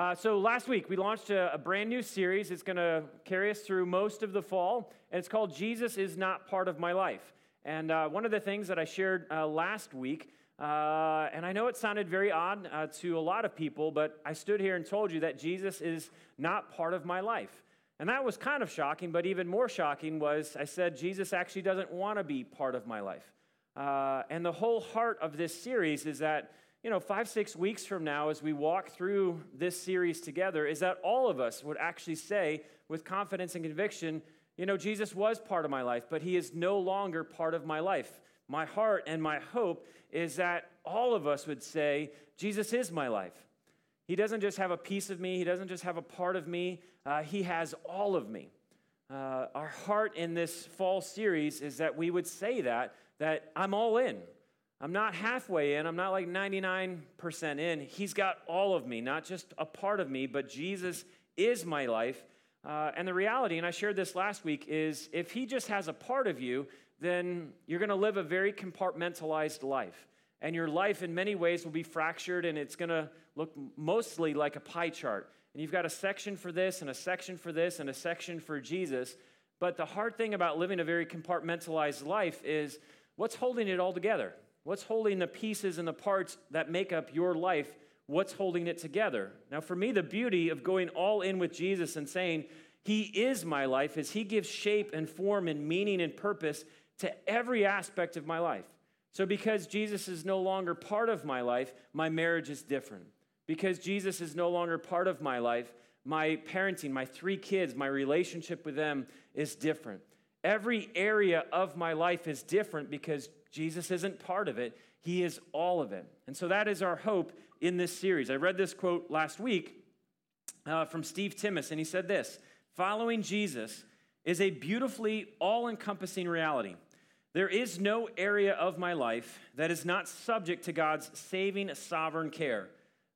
Uh, so, last week we launched a, a brand new series. It's going to carry us through most of the fall, and it's called Jesus is Not Part of My Life. And uh, one of the things that I shared uh, last week, uh, and I know it sounded very odd uh, to a lot of people, but I stood here and told you that Jesus is not part of my life. And that was kind of shocking, but even more shocking was I said Jesus actually doesn't want to be part of my life. Uh, and the whole heart of this series is that you know, five, six weeks from now, as we walk through this series together, is that all of us would actually say with confidence and conviction, you know, Jesus was part of my life, but he is no longer part of my life. My heart and my hope is that all of us would say, Jesus is my life. He doesn't just have a piece of me, he doesn't just have a part of me, uh, he has all of me. Uh, our heart in this fall series is that we would say that, that I'm all in. I'm not halfway in. I'm not like 99% in. He's got all of me, not just a part of me, but Jesus is my life. Uh, and the reality, and I shared this last week, is if He just has a part of you, then you're going to live a very compartmentalized life. And your life, in many ways, will be fractured and it's going to look mostly like a pie chart. And you've got a section for this, and a section for this, and a section for Jesus. But the hard thing about living a very compartmentalized life is what's holding it all together? What's holding the pieces and the parts that make up your life? What's holding it together? Now, for me, the beauty of going all in with Jesus and saying, He is my life, is He gives shape and form and meaning and purpose to every aspect of my life. So, because Jesus is no longer part of my life, my marriage is different. Because Jesus is no longer part of my life, my parenting, my three kids, my relationship with them is different. Every area of my life is different because Jesus isn't part of it, He is all of it. And so that is our hope in this series. I read this quote last week uh, from Steve Timmis, and he said this Following Jesus is a beautifully all encompassing reality. There is no area of my life that is not subject to God's saving, sovereign care.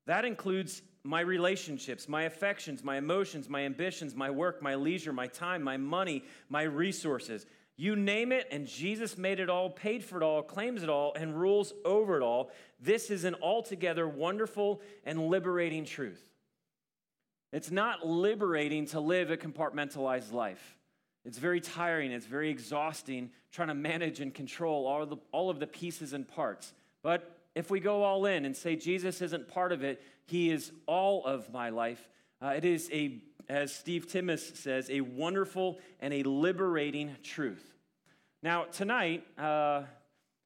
That includes my relationships, my affections, my emotions, my ambitions, my work, my leisure, my time, my money, my resources. You name it, and Jesus made it all, paid for it all, claims it all, and rules over it all. This is an altogether wonderful and liberating truth. It's not liberating to live a compartmentalized life. It's very tiring, it's very exhausting trying to manage and control all of the, all of the pieces and parts. But if we go all in and say Jesus isn't part of it, He is all of my life, uh, it is a as Steve Timmis says, a wonderful and a liberating truth. Now, tonight, uh,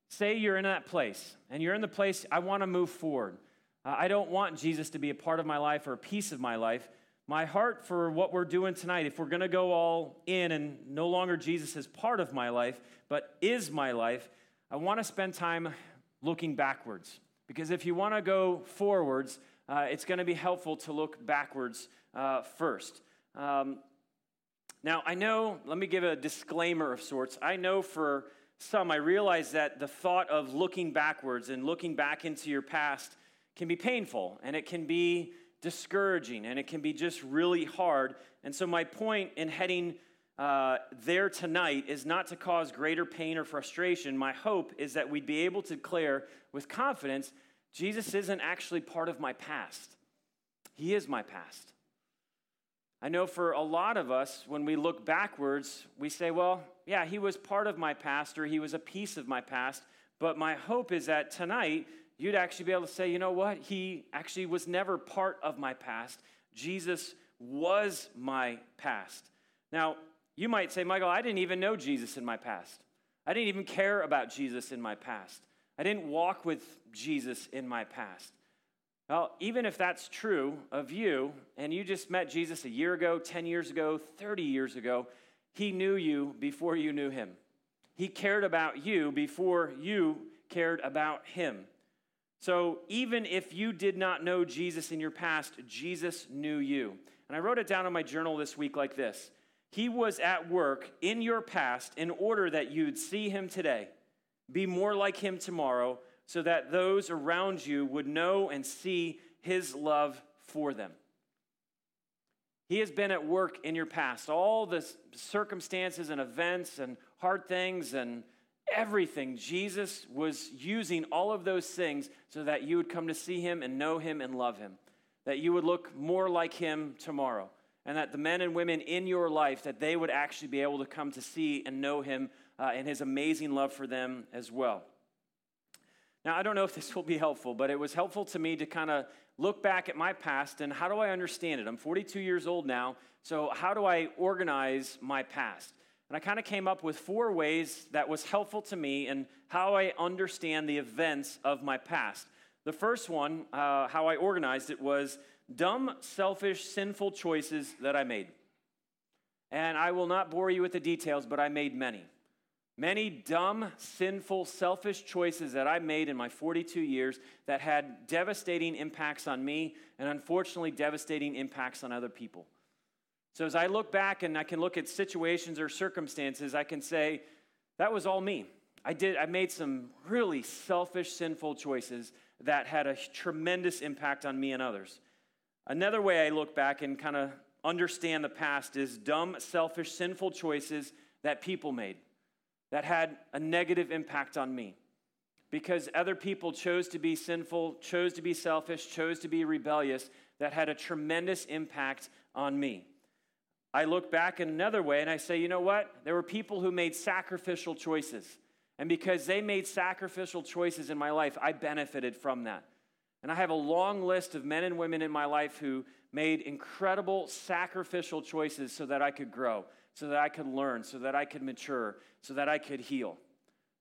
say you're in that place, and you're in the place, I want to move forward. Uh, I don't want Jesus to be a part of my life or a piece of my life. My heart for what we're doing tonight, if we're going to go all in and no longer Jesus is part of my life, but is my life, I want to spend time looking backwards. Because if you want to go forwards, uh, it's going to be helpful to look backwards uh, first. Um, now, I know, let me give a disclaimer of sorts. I know for some, I realize that the thought of looking backwards and looking back into your past can be painful and it can be discouraging and it can be just really hard. And so, my point in heading uh, there tonight is not to cause greater pain or frustration. My hope is that we'd be able to declare with confidence Jesus isn't actually part of my past, He is my past. I know for a lot of us, when we look backwards, we say, well, yeah, he was part of my past or he was a piece of my past. But my hope is that tonight you'd actually be able to say, you know what? He actually was never part of my past. Jesus was my past. Now, you might say, Michael, I didn't even know Jesus in my past. I didn't even care about Jesus in my past. I didn't walk with Jesus in my past. Well, even if that's true of you, and you just met Jesus a year ago, 10 years ago, 30 years ago, he knew you before you knew him. He cared about you before you cared about him. So even if you did not know Jesus in your past, Jesus knew you. And I wrote it down in my journal this week like this He was at work in your past in order that you'd see him today, be more like him tomorrow, so that those around you would know and see his love for them. He has been at work in your past. All the circumstances and events and hard things and everything, Jesus was using all of those things so that you would come to see him and know him and love him. that you would look more like him tomorrow. And that the men and women in your life, that they would actually be able to come to see and know him uh, and his amazing love for them as well. Now, I don't know if this will be helpful, but it was helpful to me to kind of look back at my past and how do I understand it? I'm 42 years old now, so how do I organize my past? And I kind of came up with four ways that was helpful to me and how I understand the events of my past. The first one, uh, how I organized it, was dumb, selfish, sinful choices that I made. And I will not bore you with the details, but I made many. Many dumb, sinful, selfish choices that I made in my 42 years that had devastating impacts on me and unfortunately devastating impacts on other people. So as I look back and I can look at situations or circumstances, I can say, that was all me. I did I made some really selfish, sinful choices that had a tremendous impact on me and others. Another way I look back and kind of understand the past is dumb, selfish, sinful choices that people made that had a negative impact on me because other people chose to be sinful, chose to be selfish, chose to be rebellious, that had a tremendous impact on me. I look back in another way and I say, you know what? There were people who made sacrificial choices. And because they made sacrificial choices in my life, I benefited from that. And I have a long list of men and women in my life who made incredible sacrificial choices so that I could grow, so that I could learn, so that I could mature, so that I could heal.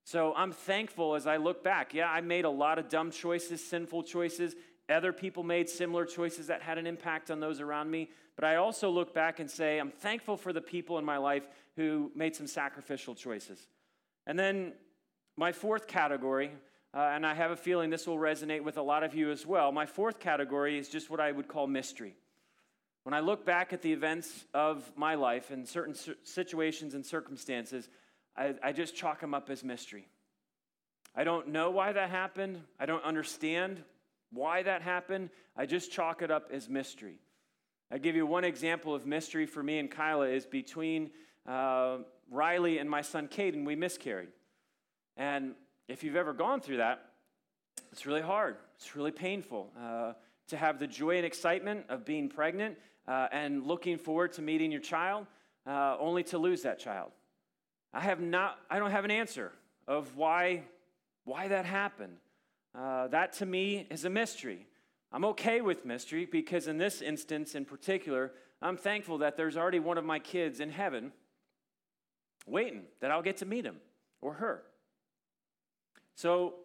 So I'm thankful as I look back. Yeah, I made a lot of dumb choices, sinful choices. Other people made similar choices that had an impact on those around me. But I also look back and say, I'm thankful for the people in my life who made some sacrificial choices. And then my fourth category, uh, and I have a feeling this will resonate with a lot of you as well. My fourth category is just what I would call mystery. When I look back at the events of my life and certain situations and circumstances, I, I just chalk them up as mystery. I don't know why that happened. I don't understand why that happened. I just chalk it up as mystery. I give you one example of mystery for me and Kyla is between uh, Riley and my son Caden, we miscarried. And if you've ever gone through that, it's really hard. It's really painful uh, to have the joy and excitement of being pregnant uh, and looking forward to meeting your child, uh, only to lose that child. I have not. I don't have an answer of why why that happened. Uh, that to me is a mystery. I'm okay with mystery because in this instance in particular, I'm thankful that there's already one of my kids in heaven waiting that I'll get to meet him or her. So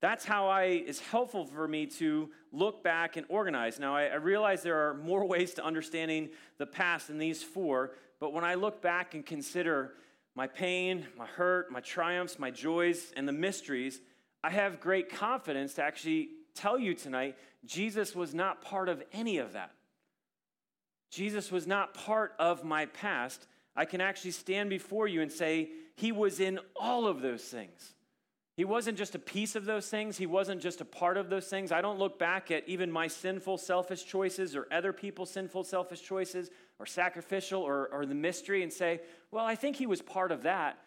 that's how I is helpful for me to look back and organize. Now I, I, realize there are more ways to understanding the past than these four, but when I look back and consider my pain, my hurt, my triumphs, my joys, and the mysteries, I have great confidence to actually tell you tonight Jesus was not part of any of that. Jesus was not part of my past. I can actually stand before you and say, He was in all of those things. He wasn't just a piece of those things. He wasn't just a part of those things. I don't look back at even my sinful, selfish choices or other people's sinful, selfish choices or sacrificial or, or the mystery and say, well, I think he was part of that.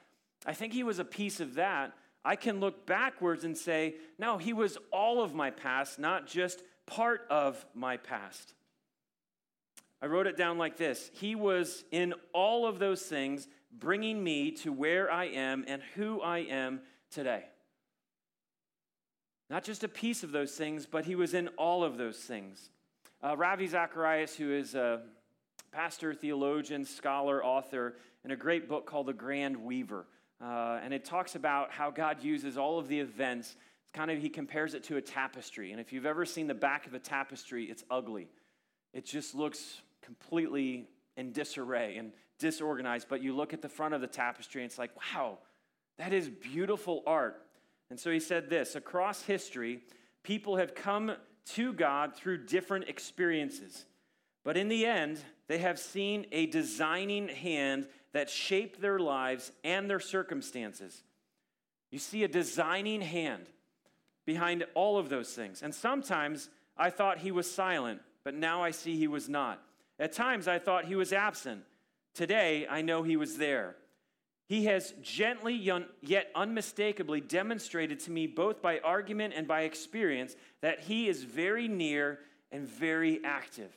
I think he was a piece of that. I can look backwards and say, no, he was all of my past, not just part of my past. I wrote it down like this He was in all of those things, bringing me to where I am and who I am today. Not just a piece of those things, but he was in all of those things. Uh, Ravi Zacharias, who is a pastor, theologian, scholar, author, in a great book called The Grand Weaver. Uh, and it talks about how God uses all of the events. It's kind of, he compares it to a tapestry. And if you've ever seen the back of a tapestry, it's ugly. It just looks completely in disarray and disorganized. But you look at the front of the tapestry, and it's like, wow, that is beautiful art. And so he said this across history, people have come to God through different experiences. But in the end, they have seen a designing hand that shaped their lives and their circumstances. You see a designing hand behind all of those things. And sometimes I thought he was silent, but now I see he was not. At times I thought he was absent. Today I know he was there. He has gently yet unmistakably demonstrated to me, both by argument and by experience, that he is very near and very active.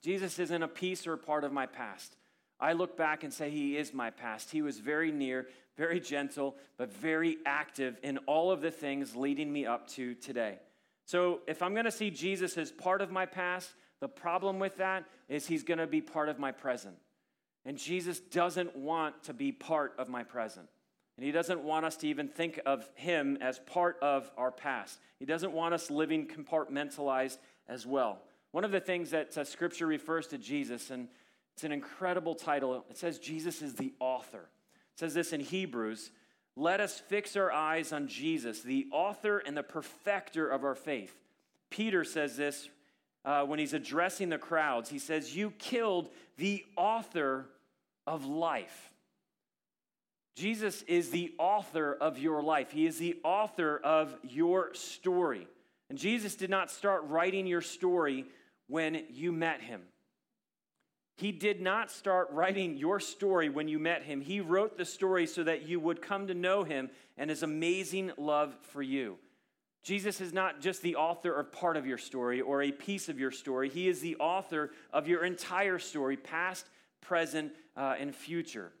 Jesus isn't a piece or a part of my past. I look back and say, He is my past. He was very near, very gentle, but very active in all of the things leading me up to today. So if I'm going to see Jesus as part of my past, the problem with that is He's going to be part of my present. And Jesus doesn't want to be part of my present. And he doesn't want us to even think of him as part of our past. He doesn't want us living compartmentalized as well. One of the things that uh, scripture refers to Jesus, and it's an incredible title, it says Jesus is the author. It says this in Hebrews let us fix our eyes on Jesus, the author and the perfecter of our faith. Peter says this uh, when he's addressing the crowds. He says, You killed the author of life. Jesus is the author of your life, He is the author of your story. And Jesus did not start writing your story when you met Him. He did not start writing your story when you met him. He wrote the story so that you would come to know him and his amazing love for you. Jesus is not just the author of part of your story or a piece of your story, he is the author of your entire story, past, present, uh, and future.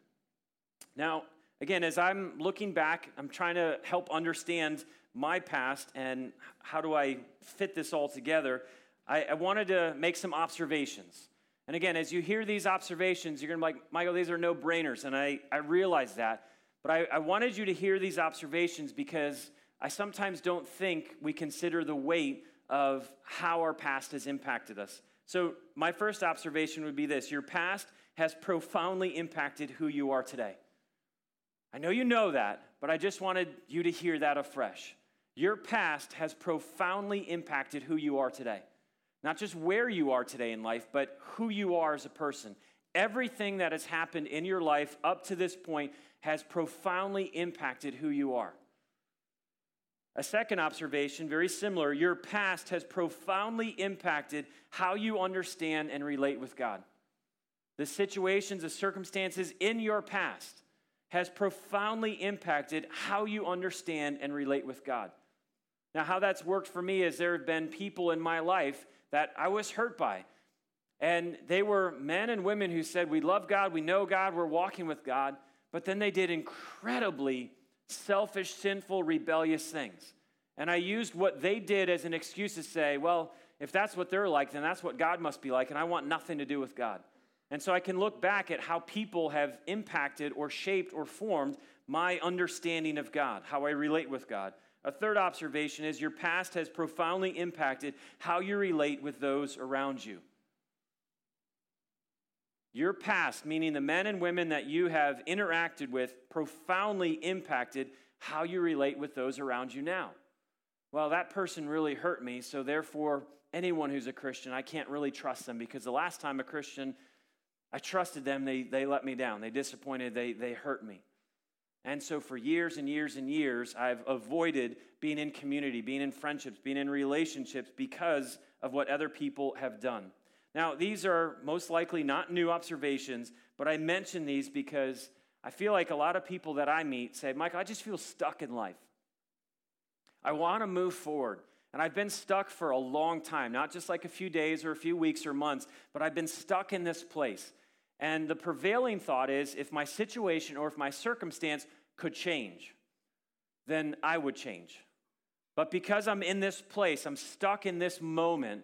Now, again, as I'm looking back, I'm trying to help understand my past and how do I fit this all together. I, I wanted to make some observations. And again, as you hear these observations, you're going to be like, Michael, these are no brainers. And I, I realize that. But I, I wanted you to hear these observations because I sometimes don't think we consider the weight of how our past has impacted us. So, my first observation would be this your past has profoundly impacted who you are today. I know you know that, but I just wanted you to hear that afresh. Your past has profoundly impacted who you are today. Not just where you are today in life, but who you are as a person. Everything that has happened in your life up to this point has profoundly impacted who you are. A second observation, very similar, your past has profoundly impacted how you understand and relate with God. The situations, the circumstances in your past has profoundly impacted how you understand and relate with God. Now, how that's worked for me is there have been people in my life that I was hurt by. And they were men and women who said, We love God, we know God, we're walking with God. But then they did incredibly selfish, sinful, rebellious things. And I used what they did as an excuse to say, Well, if that's what they're like, then that's what God must be like, and I want nothing to do with God. And so I can look back at how people have impacted or shaped or formed my understanding of God, how I relate with God. A third observation is your past has profoundly impacted how you relate with those around you. Your past, meaning the men and women that you have interacted with, profoundly impacted how you relate with those around you now. Well, that person really hurt me, so therefore, anyone who's a Christian, I can't really trust them because the last time a Christian I trusted them, they, they let me down. They disappointed, they, they hurt me. And so, for years and years and years, I've avoided being in community, being in friendships, being in relationships because of what other people have done. Now, these are most likely not new observations, but I mention these because I feel like a lot of people that I meet say, Michael, I just feel stuck in life. I want to move forward. And I've been stuck for a long time, not just like a few days or a few weeks or months, but I've been stuck in this place. And the prevailing thought is if my situation or if my circumstance could change, then I would change. But because I'm in this place, I'm stuck in this moment,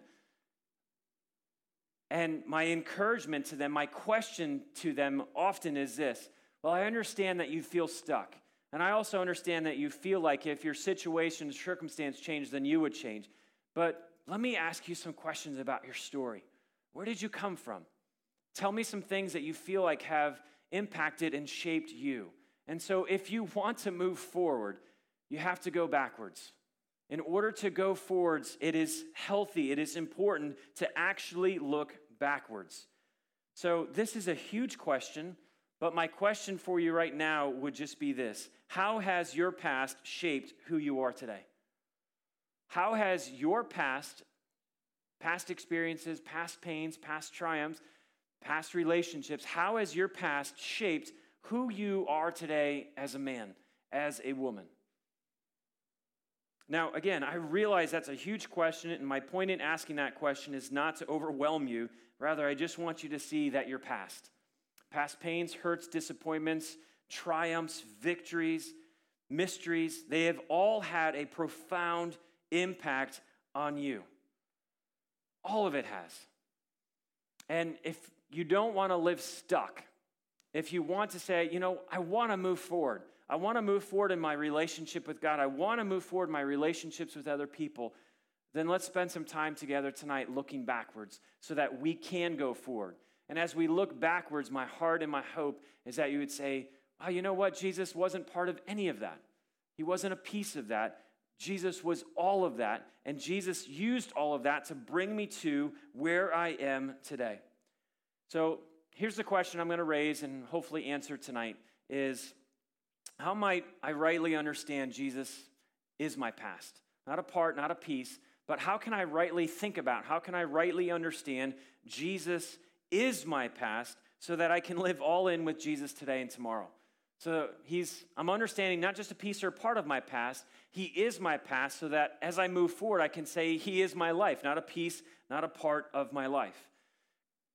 and my encouragement to them, my question to them often is this Well, I understand that you feel stuck. And I also understand that you feel like if your situation and circumstance changed, then you would change. But let me ask you some questions about your story. Where did you come from? Tell me some things that you feel like have impacted and shaped you. And so, if you want to move forward, you have to go backwards. In order to go forwards, it is healthy, it is important to actually look backwards. So, this is a huge question, but my question for you right now would just be this how has your past shaped who you are today? How has your past, past experiences, past pains, past triumphs, past relationships, how has your past shaped who you are today as a man, as a woman? Now, again, I realize that's a huge question, and my point in asking that question is not to overwhelm you. Rather, I just want you to see that you're past. Past pains, hurts, disappointments, triumphs, victories, mysteries, they have all had a profound impact on you. All of it has. And if you don't want to live stuck, if you want to say, you know, I want to move forward, I want to move forward in my relationship with God, I want to move forward in my relationships with other people, then let's spend some time together tonight looking backwards so that we can go forward. And as we look backwards, my heart and my hope is that you would say, oh, you know what? Jesus wasn't part of any of that. He wasn't a piece of that. Jesus was all of that. And Jesus used all of that to bring me to where I am today. So here's the question I'm going to raise and hopefully answer tonight is how might I rightly understand Jesus is my past? Not a part, not a piece, but how can I rightly think about, how can I rightly understand Jesus is my past so that I can live all in with Jesus today and tomorrow? So he's, I'm understanding not just a piece or part of my past, he is my past, so that as I move forward, I can say he is my life, not a piece, not a part of my life.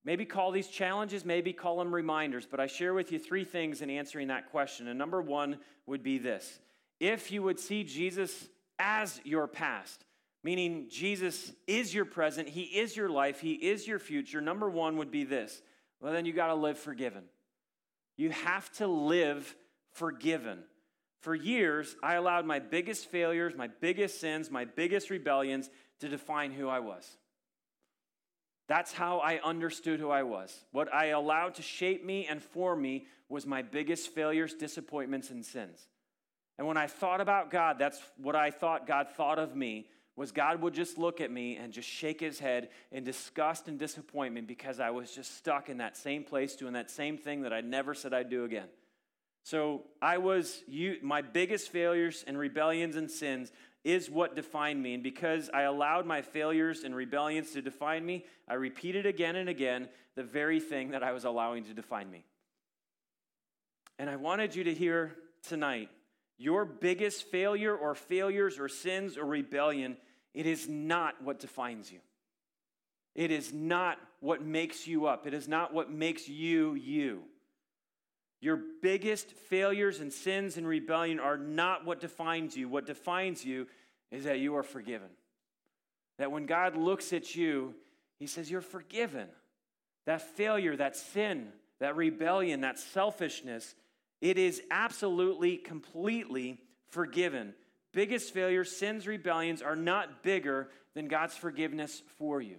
Maybe call these challenges, maybe call them reminders, but I share with you three things in answering that question. And number one would be this if you would see Jesus as your past, meaning Jesus is your present, he is your life, he is your future, number one would be this well, then you got to live forgiven. You have to live forgiven. For years, I allowed my biggest failures, my biggest sins, my biggest rebellions to define who I was. That's how I understood who I was. What I allowed to shape me and form me was my biggest failures, disappointments, and sins. And when I thought about God, that's what I thought God thought of me was God would just look at me and just shake his head in disgust and disappointment because I was just stuck in that same place doing that same thing that I never said I'd do again. So I was you my biggest failures and rebellions and sins is what defined me and because I allowed my failures and rebellions to define me, I repeated again and again the very thing that I was allowing to define me. And I wanted you to hear tonight your biggest failure or failures or sins or rebellion it is not what defines you. It is not what makes you up. It is not what makes you you. Your biggest failures and sins and rebellion are not what defines you. What defines you is that you are forgiven. That when God looks at you, he says, You're forgiven. That failure, that sin, that rebellion, that selfishness, it is absolutely, completely forgiven biggest failures, sins, rebellions are not bigger than God's forgiveness for you.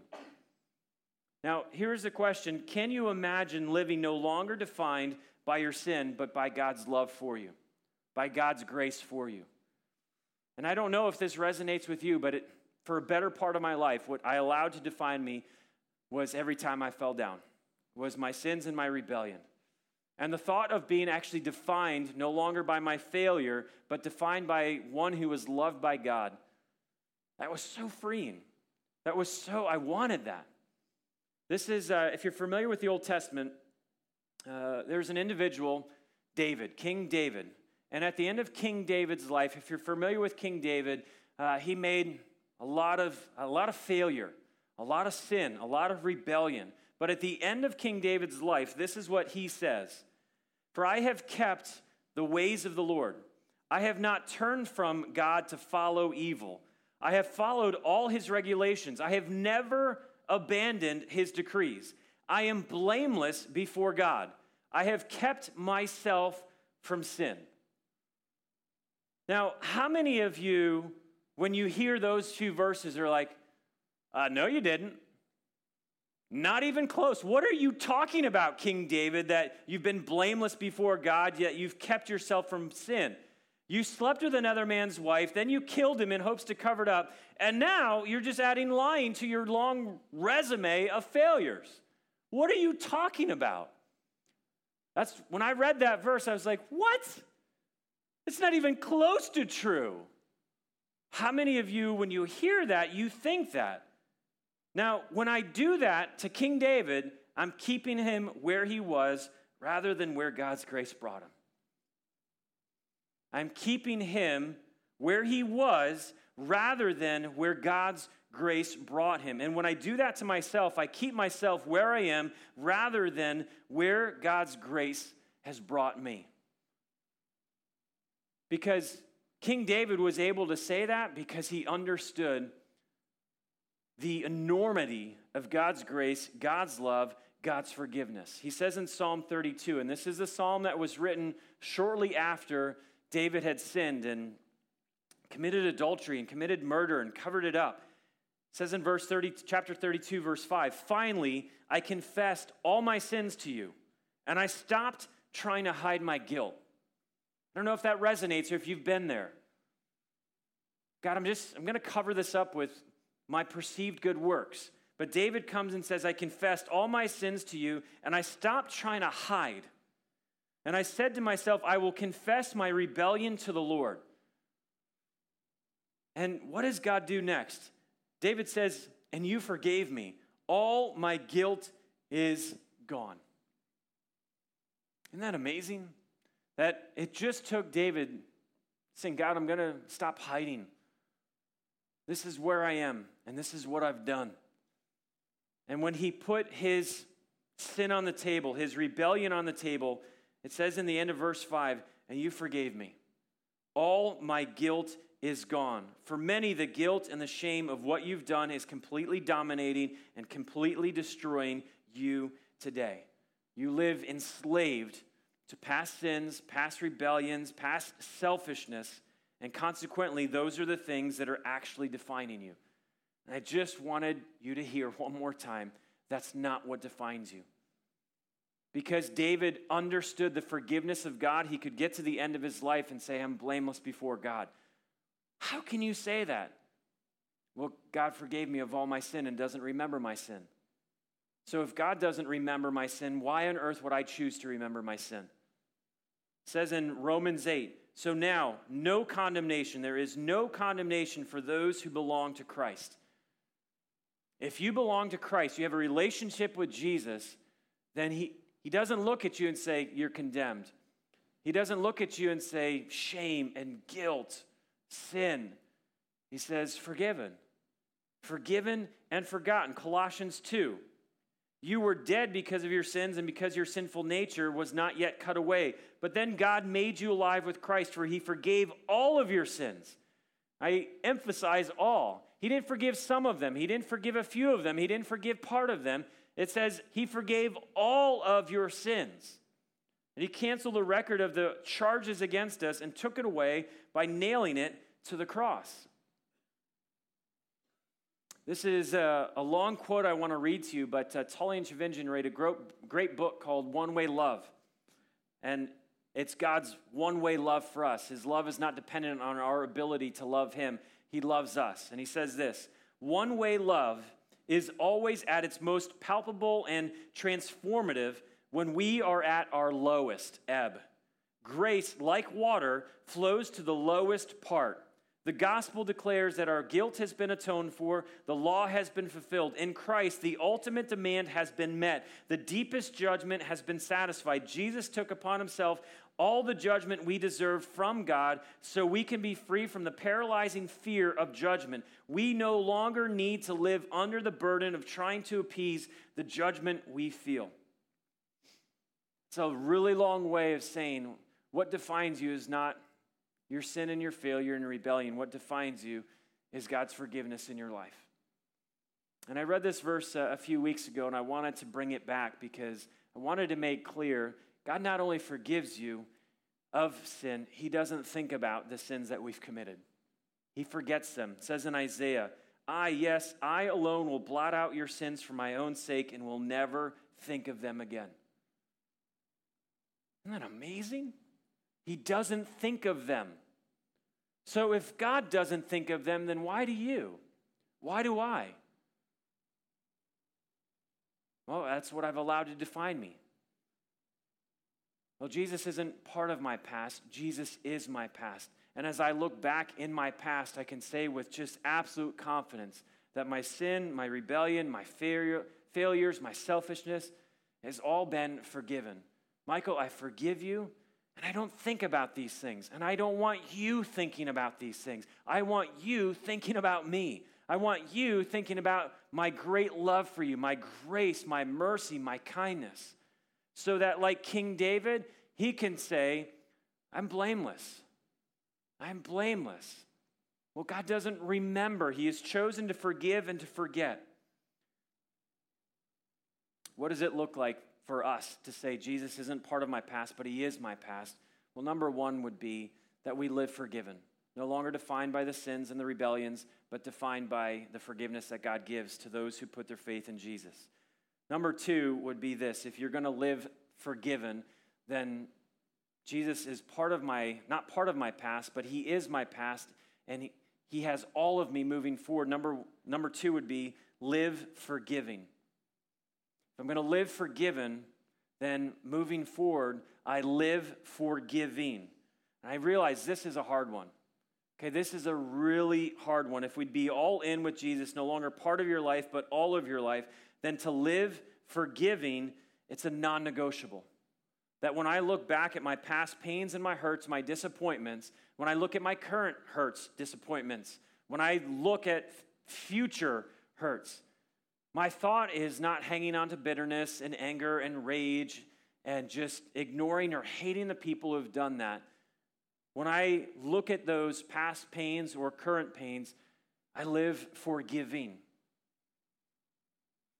Now, here's the question Can you imagine living no longer defined by your sin, but by God's love for you, by God's grace for you? And I don't know if this resonates with you, but it, for a better part of my life, what I allowed to define me was every time I fell down, was my sins and my rebellion. And the thought of being actually defined no longer by my failure, but defined by one who was loved by God, that was so freeing. That was so, I wanted that. This is, uh, if you're familiar with the Old Testament, uh, there's an individual, David, King David. And at the end of King David's life, if you're familiar with King David, uh, he made a lot, of, a lot of failure, a lot of sin, a lot of rebellion. But at the end of King David's life, this is what he says for I have kept the ways of the Lord. I have not turned from God to follow evil. I have followed all his regulations. I have never abandoned his decrees. I am blameless before God. I have kept myself from sin. Now, how many of you, when you hear those two verses, are like, uh, no, you didn't? Not even close. What are you talking about, King David, that you've been blameless before God, yet you've kept yourself from sin? You slept with another man's wife, then you killed him in hopes to cover it up, and now you're just adding lying to your long resume of failures. What are you talking about? That's when I read that verse, I was like, what? It's not even close to true. How many of you, when you hear that, you think that? Now, when I do that to King David, I'm keeping him where he was rather than where God's grace brought him. I'm keeping him where he was rather than where God's grace brought him. And when I do that to myself, I keep myself where I am rather than where God's grace has brought me. Because King David was able to say that because he understood the enormity of God's grace, God's love, God's forgiveness. He says in Psalm 32, and this is a psalm that was written shortly after David had sinned and committed adultery and committed murder and covered it up. It says in verse 30, chapter 32, verse 5, finally, I confessed all my sins to you, and I stopped trying to hide my guilt. I don't know if that resonates or if you've been there. God, I'm just, I'm going to cover this up with my perceived good works. But David comes and says, I confessed all my sins to you, and I stopped trying to hide. And I said to myself, I will confess my rebellion to the Lord. And what does God do next? David says, And you forgave me. All my guilt is gone. Isn't that amazing? That it just took David saying, God, I'm going to stop hiding. This is where I am, and this is what I've done. And when he put his sin on the table, his rebellion on the table, it says in the end of verse 5 and you forgave me. All my guilt is gone. For many, the guilt and the shame of what you've done is completely dominating and completely destroying you today. You live enslaved to past sins, past rebellions, past selfishness and consequently, those are the things that are actually defining you. And I just wanted you to hear one more time that's not what defines you. Because David understood the forgiveness of God, he could get to the end of his life and say, I'm blameless before God. How can you say that? Well, God forgave me of all my sin and doesn't remember my sin. So if God doesn't remember my sin, why on earth would I choose to remember my sin? It says in Romans 8, so now, no condemnation. There is no condemnation for those who belong to Christ. If you belong to Christ, you have a relationship with Jesus, then he, he doesn't look at you and say, You're condemned. He doesn't look at you and say, Shame and guilt, sin. He says, Forgiven. Forgiven and forgotten. Colossians 2. You were dead because of your sins and because your sinful nature was not yet cut away. But then God made you alive with Christ, for he forgave all of your sins. I emphasize all. He didn't forgive some of them, he didn't forgive a few of them, he didn't forgive part of them. It says he forgave all of your sins. And he canceled the record of the charges against us and took it away by nailing it to the cross. This is a, a, long quote I want to read to you, but uh, Tullian Tchividjian wrote a great book called One Way Love. And it's God's one way love for us. His love is not dependent on our ability to love Him, He loves us. And He says this one way love is always at its most palpable and transformative when we are at our lowest ebb. Grace, like water, flows to the lowest part the gospel declares that our guilt has been atoned for, the law has been fulfilled. In Christ, the ultimate demand has been met, the deepest judgment has been satisfied. Jesus took upon himself all the judgment we deserve from God so we can be free from the paralyzing fear of judgment. We no longer need to live under the burden of trying to appease the judgment we feel. It's a really long way of saying what defines you is not your sin and your failure and rebellion, what defines you is God's forgiveness in your life. And I read this verse uh, a few weeks ago, and I wanted to bring it back because I wanted to make clear God not only forgives you of sin, He doesn't think about the sins that we've committed. He forgets them. It says in Isaiah, I, yes, I alone will blot out your sins for my own sake and will never think of them again. Isn't that amazing? He doesn't think of them. So if God doesn't think of them, then why do you? Why do I? Well, that's what I've allowed to define me. Well, Jesus isn't part of my past, Jesus is my past. And as I look back in my past, I can say with just absolute confidence that my sin, my rebellion, my failure, failures, my selfishness has all been forgiven. Michael, I forgive you And I don't think about these things. And I don't want you thinking about these things. I want you thinking about me. I want you thinking about my great love for you, my grace, my mercy, my kindness. So that, like King David, he can say, I'm blameless. I'm blameless. Well, God doesn't remember. He has chosen to forgive and to forget. What does it look like for us to say Jesus isn't part of my past, but he is my past? Well, number one would be that we live forgiven, no longer defined by the sins and the rebellions, but defined by the forgiveness that God gives to those who put their faith in Jesus. Number two would be this if you're going to live forgiven, then Jesus is part of my, not part of my past, but he is my past, and he, he has all of me moving forward. Number, number two would be live forgiving. I'm going to live forgiven, then moving forward, I live forgiving. And I realize this is a hard one. Okay, this is a really hard one. If we'd be all in with Jesus, no longer part of your life, but all of your life, then to live forgiving, it's a non negotiable. That when I look back at my past pains and my hurts, my disappointments, when I look at my current hurts, disappointments, when I look at future hurts, my thought is not hanging on to bitterness and anger and rage and just ignoring or hating the people who've done that. When I look at those past pains or current pains, I live forgiving.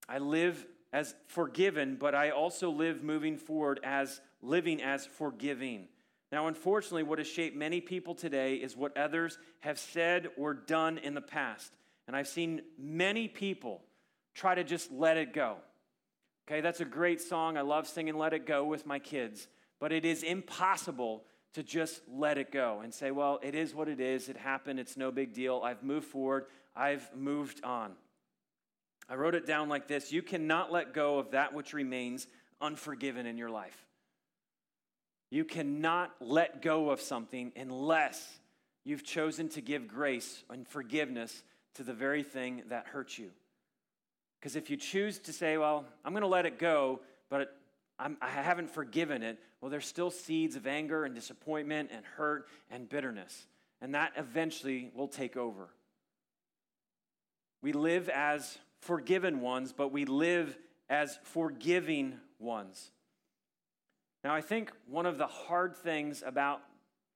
I live as forgiven, but I also live moving forward as living as forgiving. Now, unfortunately, what has shaped many people today is what others have said or done in the past. And I've seen many people try to just let it go. Okay, that's a great song. I love singing Let It Go with my kids, but it is impossible to just let it go and say, well, it is what it is. It happened. It's no big deal. I've moved forward. I've moved on. I wrote it down like this You cannot let go of that which remains unforgiven in your life. You cannot let go of something unless you've chosen to give grace and forgiveness to the very thing that hurt you. Because if you choose to say, well, I'm going to let it go, but I'm, I have not forgiven it, well, there's still seeds of anger and disappointment and hurt and bitterness. And that eventually will take over. We live as forgiven ones, but we live as forgiving ones. Now, I think one of the hard things about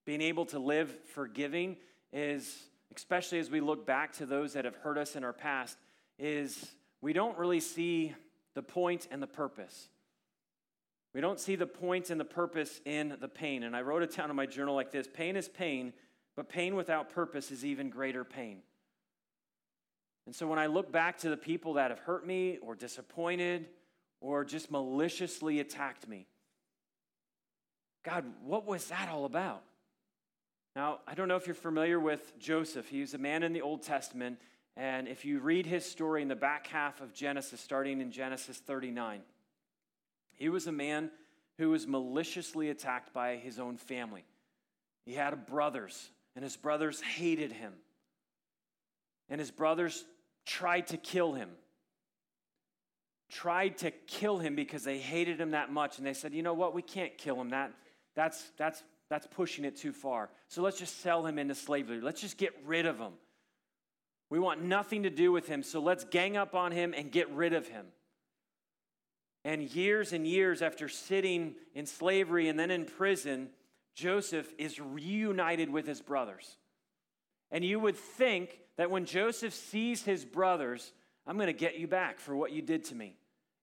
being able to live forgiving is, especially as we look back to those that have hurt us in our past, is we don't really see the point and the purpose. We don't see the point and the purpose in the pain. And I wrote it down in my journal like this pain is pain, but pain without purpose is even greater pain. And so when I look back to the people that have hurt me or disappointed or just maliciously attacked me, God, what was that all about? Now, I don't know if you're familiar with Joseph. He was a man in the Old Testament and if you read his story in the back half of Genesis, starting in Genesis 39, he was a man who was maliciously attacked by his own family. He had brothers, and his brothers hated him. And his brothers tried to kill him. Tried to kill him because they hated him that much. And they said, you know what, we can't kill him. That, that's, that's, that's pushing it too far. So let's just sell him into slavery. Let's just get rid of him. We want nothing to do with him, so let's gang up on him and get rid of him. And years and years after sitting in slavery and then in prison, Joseph is reunited with his brothers. And you would think that when Joseph sees his brothers, I'm going to get you back for what you did to me.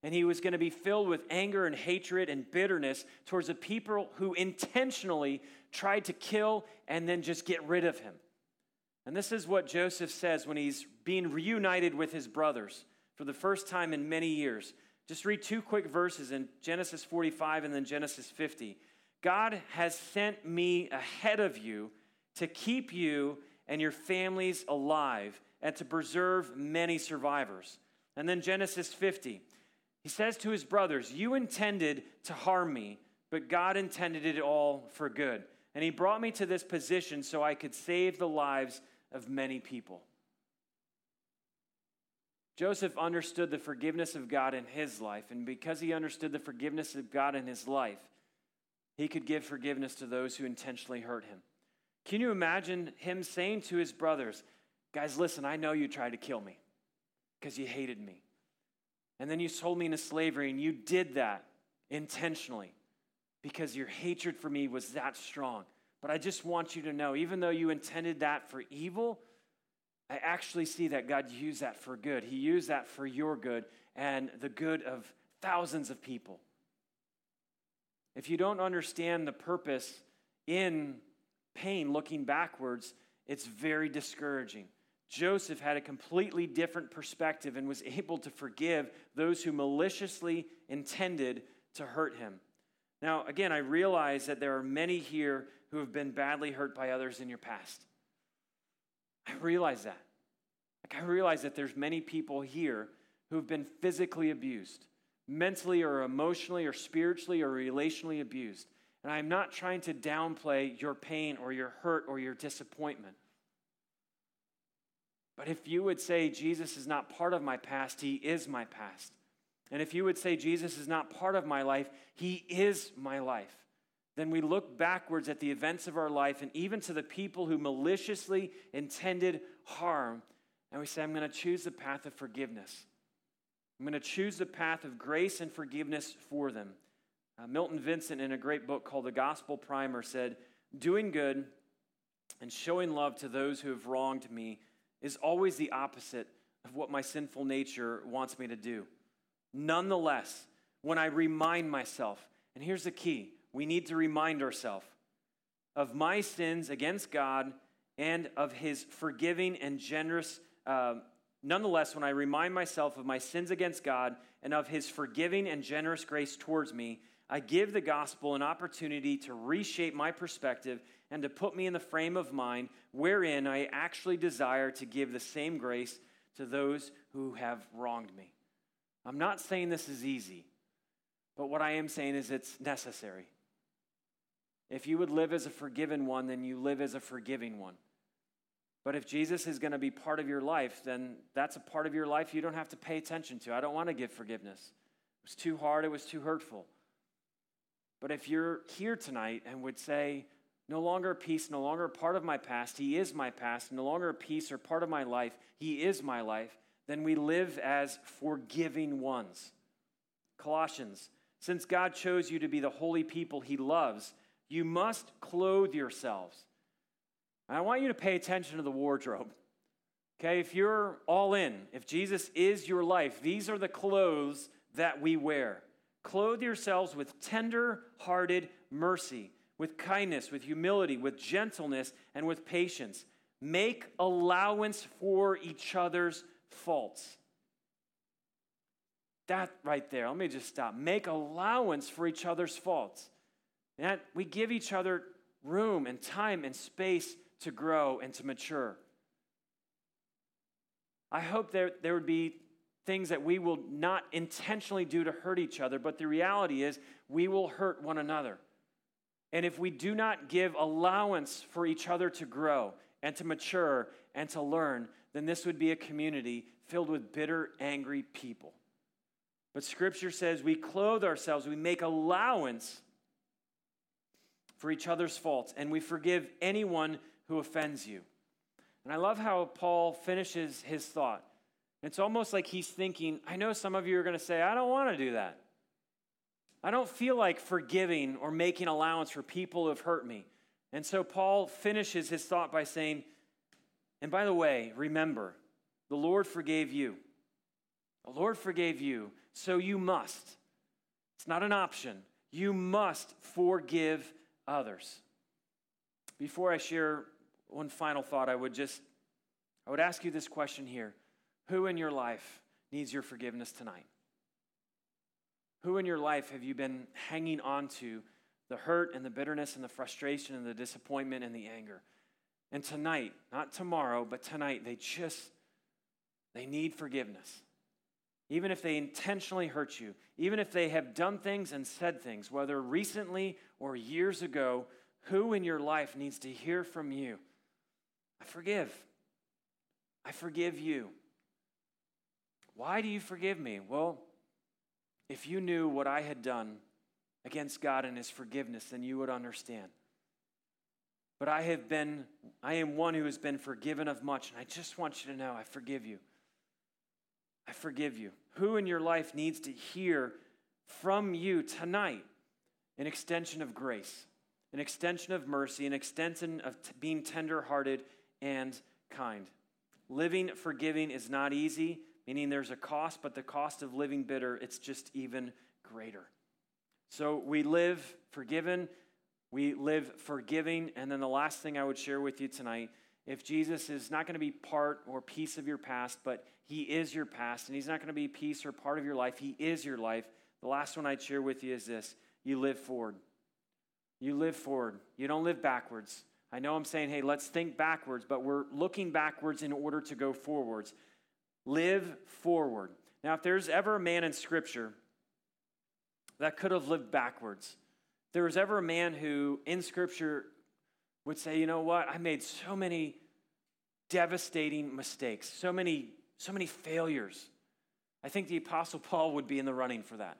And he was going to be filled with anger and hatred and bitterness towards the people who intentionally tried to kill and then just get rid of him. And this is what Joseph says when he's being reunited with his brothers for the first time in many years. Just read two quick verses in Genesis 45 and then Genesis 50. God has sent me ahead of you to keep you and your families alive and to preserve many survivors. And then Genesis 50. He says to his brothers, You intended to harm me, but God intended it all for good. And he brought me to this position so I could save the lives of many people. Joseph understood the forgiveness of God in his life, and because he understood the forgiveness of God in his life, he could give forgiveness to those who intentionally hurt him. Can you imagine him saying to his brothers, Guys, listen, I know you tried to kill me because you hated me. And then you sold me into slavery, and you did that intentionally because your hatred for me was that strong. But I just want you to know, even though you intended that for evil, I actually see that God used that for good. He used that for your good and the good of thousands of people. If you don't understand the purpose in pain looking backwards, it's very discouraging. Joseph had a completely different perspective and was able to forgive those who maliciously intended to hurt him. Now, again, I realize that there are many here who have been badly hurt by others in your past. I realize that. Like I realize that there's many people here who have been physically abused, mentally or emotionally or spiritually or relationally abused. And I'm not trying to downplay your pain or your hurt or your disappointment. But if you would say, Jesus is not part of my past, he is my past. And if you would say, Jesus is not part of my life, he is my life, then we look backwards at the events of our life and even to the people who maliciously intended harm, and we say, I'm going to choose the path of forgiveness. I'm going to choose the path of grace and forgiveness for them. Uh, Milton Vincent, in a great book called The Gospel Primer, said, Doing good and showing love to those who have wronged me is always the opposite of what my sinful nature wants me to do. Nonetheless, when I remind myself, and here's the key we need to remind ourselves of my sins against God and of his forgiving and generous. Uh, nonetheless, when I remind myself of my sins against God and of his forgiving and generous grace towards me, I give the gospel an opportunity to reshape my perspective and to put me in the frame of mind wherein I actually desire to give the same grace to those who have wronged me. I'm not saying this is easy, but what I am saying is it's necessary. If you would live as a forgiven one, then you live as a forgiving one. But if Jesus is going to be part of your life, then that's a part of your life you don't have to pay attention to. I don't want to give forgiveness. It was too hard, it was too hurtful. But if you're here tonight and would say, no longer a piece, no longer a part of my past, He is my past, no longer a piece or part of my life, He is my life, then we live as forgiving ones. Colossians, since God chose you to be the holy people he loves, you must clothe yourselves. And I want you to pay attention to the wardrobe. Okay, if you're all in, if Jesus is your life, these are the clothes that we wear. Clothe yourselves with tender hearted mercy, with kindness, with humility, with gentleness, and with patience. Make allowance for each other's faults. That right there, let me just stop. Make allowance for each other's faults. And that we give each other room and time and space to grow and to mature. I hope there, there would be things that we will not intentionally do to hurt each other, but the reality is we will hurt one another. And if we do not give allowance for each other to grow and to mature and to learn, then this would be a community filled with bitter, angry people. But Scripture says we clothe ourselves, we make allowance for each other's faults, and we forgive anyone who offends you. And I love how Paul finishes his thought. It's almost like he's thinking, I know some of you are going to say, I don't want to do that. I don't feel like forgiving or making allowance for people who have hurt me. And so Paul finishes his thought by saying, and by the way, remember, the Lord forgave you. The Lord forgave you, so you must. It's not an option. You must forgive others. Before I share one final thought, I would just I would ask you this question here. Who in your life needs your forgiveness tonight? Who in your life have you been hanging on to the hurt and the bitterness and the frustration and the disappointment and the anger? And tonight, not tomorrow, but tonight, they just, they need forgiveness. Even if they intentionally hurt you, even if they have done things and said things, whether recently or years ago, who in your life needs to hear from you? I forgive. I forgive you. Why do you forgive me? Well, if you knew what I had done against God and his forgiveness, then you would understand. But I have been, I am one who has been forgiven of much, and I just want you to know I forgive you. I forgive you. Who in your life needs to hear from you tonight an extension of grace, an extension of mercy, an extension of t- being tenderhearted and kind? Living forgiving is not easy, meaning there's a cost, but the cost of living bitter, it's just even greater. So we live forgiven we live forgiving. And then the last thing I would share with you tonight if Jesus is not going to be part or piece of your past, but he is your past, and he's not going to be piece or part of your life, he is your life. The last one I'd share with you is this you live forward. You live forward. You don't live backwards. I know I'm saying, hey, let's think backwards, but we're looking backwards in order to go forwards. Live forward. Now, if there's ever a man in Scripture that could have lived backwards, there was ever a man who in Scripture would say, you know what, I made so many devastating mistakes, so many, so many failures. I think the Apostle Paul would be in the running for that.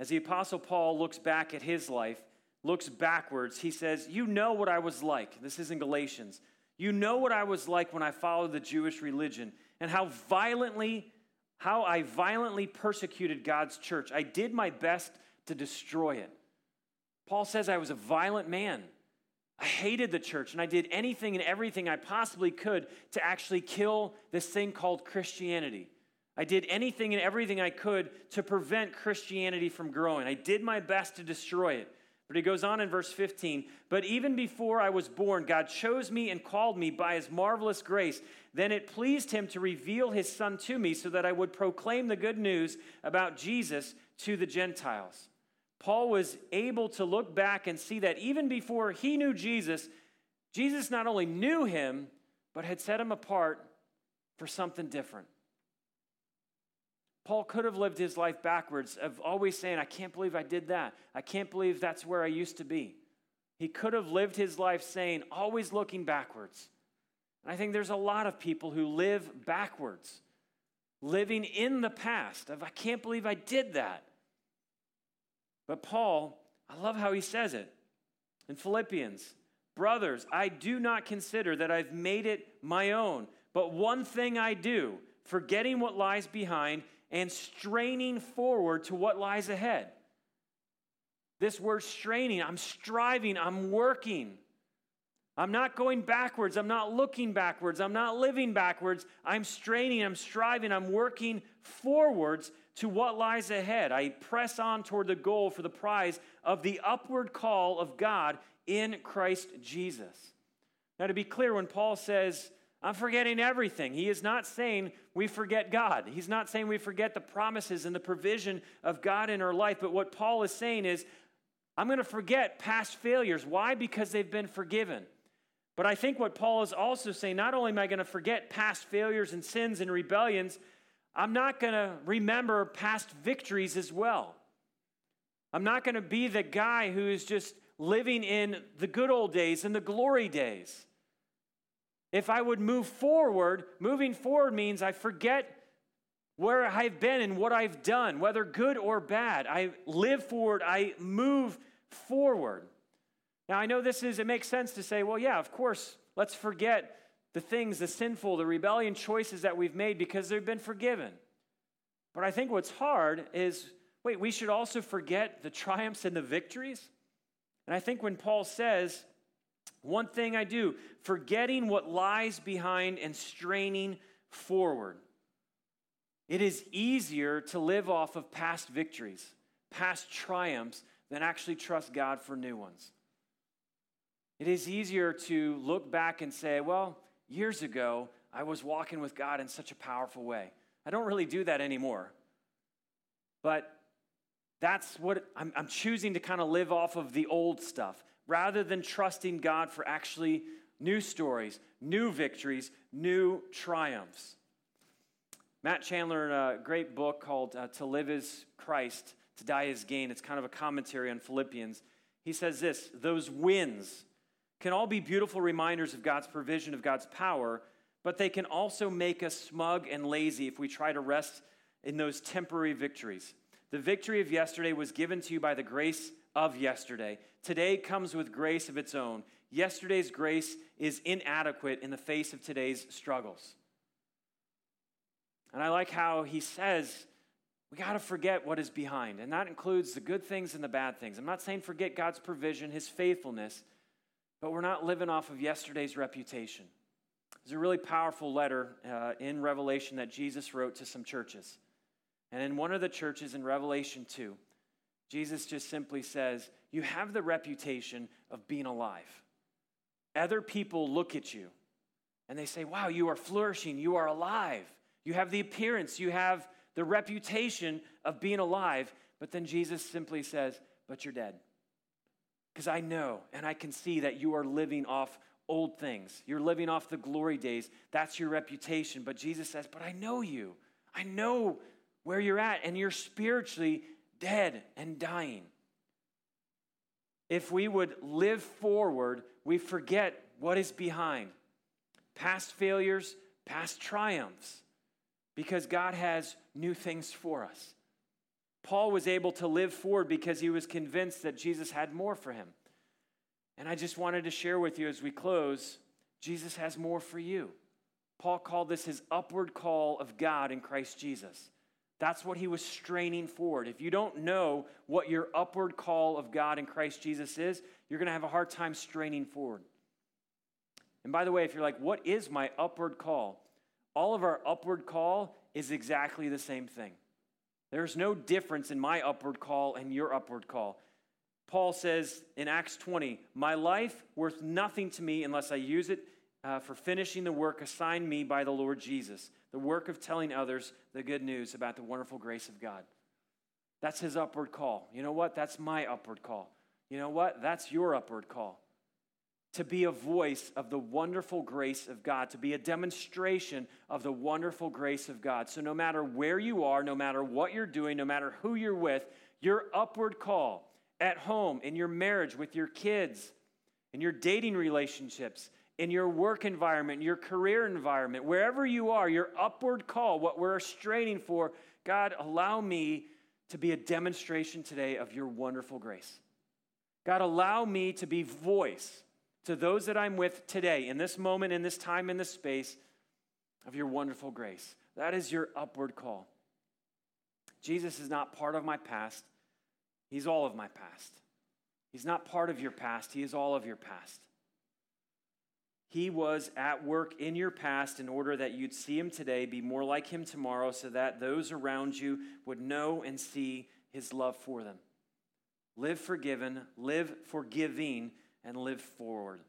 As the Apostle Paul looks back at his life, looks backwards, he says, You know what I was like. This is in Galatians. You know what I was like when I followed the Jewish religion and how violently, how I violently persecuted God's church. I did my best to destroy it. Paul says, I was a violent man. I hated the church and I did anything and everything I possibly could to actually kill this thing called Christianity. I did anything and everything I could to prevent Christianity from growing. I did my best to destroy it. But he goes on in verse 15, but even before I was born, God chose me and called me by his marvelous grace. Then it pleased him to reveal his son to me so that I would proclaim the good news about Jesus to the Gentiles. Paul was able to look back and see that even before he knew Jesus, Jesus not only knew him, but had set him apart for something different. Paul could have lived his life backwards, of always saying, I can't believe I did that. I can't believe that's where I used to be. He could have lived his life saying, always looking backwards. And I think there's a lot of people who live backwards, living in the past of, I can't believe I did that. But Paul, I love how he says it in Philippians Brothers, I do not consider that I've made it my own, but one thing I do, forgetting what lies behind and straining forward to what lies ahead. This word straining, I'm striving, I'm working. I'm not going backwards. I'm not looking backwards. I'm not living backwards. I'm straining, I'm striving, I'm working forwards to what lies ahead. I press on toward the goal for the prize of the upward call of God in Christ Jesus. Now, to be clear, when Paul says, I'm forgetting everything, he is not saying we forget God. He's not saying we forget the promises and the provision of God in our life. But what Paul is saying is, I'm going to forget past failures. Why? Because they've been forgiven. But I think what Paul is also saying, not only am I going to forget past failures and sins and rebellions, I'm not going to remember past victories as well. I'm not going to be the guy who is just living in the good old days and the glory days. If I would move forward, moving forward means I forget where I've been and what I've done, whether good or bad. I live forward, I move forward. Now, I know this is, it makes sense to say, well, yeah, of course, let's forget the things, the sinful, the rebellion choices that we've made because they've been forgiven. But I think what's hard is wait, we should also forget the triumphs and the victories. And I think when Paul says, one thing I do, forgetting what lies behind and straining forward. It is easier to live off of past victories, past triumphs, than actually trust God for new ones. It is easier to look back and say, well, years ago, I was walking with God in such a powerful way. I don't really do that anymore. But that's what I'm, I'm choosing to kind of live off of the old stuff rather than trusting God for actually new stories, new victories, new triumphs. Matt Chandler, in a great book called uh, To Live is Christ, To Die is Gain, it's kind of a commentary on Philippians. He says this those wins can all be beautiful reminders of God's provision, of God's power, but they can also make us smug and lazy if we try to rest in those temporary victories. The victory of yesterday was given to you by the grace of yesterday. Today comes with grace of its own. Yesterday's grace is inadequate in the face of today's struggles. And I like how he says, we got to forget what is behind. And that includes the good things and the bad things. I'm not saying forget God's provision, his faithfulness, but we're not living off of yesterday's reputation. There's a really powerful letter uh, in Revelation that Jesus wrote to some churches. And in one of the churches in Revelation 2, Jesus just simply says, You have the reputation of being alive. Other people look at you and they say, Wow, you are flourishing, you are alive. You have the appearance, you have the reputation of being alive. But then Jesus simply says, But you're dead. Because I know and I can see that you are living off old things. You're living off the glory days. That's your reputation. But Jesus says, But I know you. I know where you're at, and you're spiritually dead and dying. If we would live forward, we forget what is behind past failures, past triumphs, because God has new things for us. Paul was able to live forward because he was convinced that Jesus had more for him. And I just wanted to share with you as we close Jesus has more for you. Paul called this his upward call of God in Christ Jesus. That's what he was straining forward. If you don't know what your upward call of God in Christ Jesus is, you're going to have a hard time straining forward. And by the way, if you're like, what is my upward call? All of our upward call is exactly the same thing. There's no difference in my upward call and your upward call. Paul says in Acts 20, My life worth nothing to me unless I use it uh, for finishing the work assigned me by the Lord Jesus the work of telling others the good news about the wonderful grace of God. That's his upward call. You know what? That's my upward call. You know what? That's your upward call. To be a voice of the wonderful grace of God, to be a demonstration of the wonderful grace of God. So, no matter where you are, no matter what you're doing, no matter who you're with, your upward call at home, in your marriage, with your kids, in your dating relationships, in your work environment, your career environment, wherever you are, your upward call, what we're straining for, God, allow me to be a demonstration today of your wonderful grace. God, allow me to be voice to those that I'm with today, in this moment, in this time, in this space, of your wonderful grace. That is your upward call. Jesus is not part of my past, He's all of my past. He's not part of your past, He is all of your past. He was at work in your past in order that you'd see him today, be more like him tomorrow, so that those around you would know and see his love for them. Live forgiven, live forgiving, and live forward.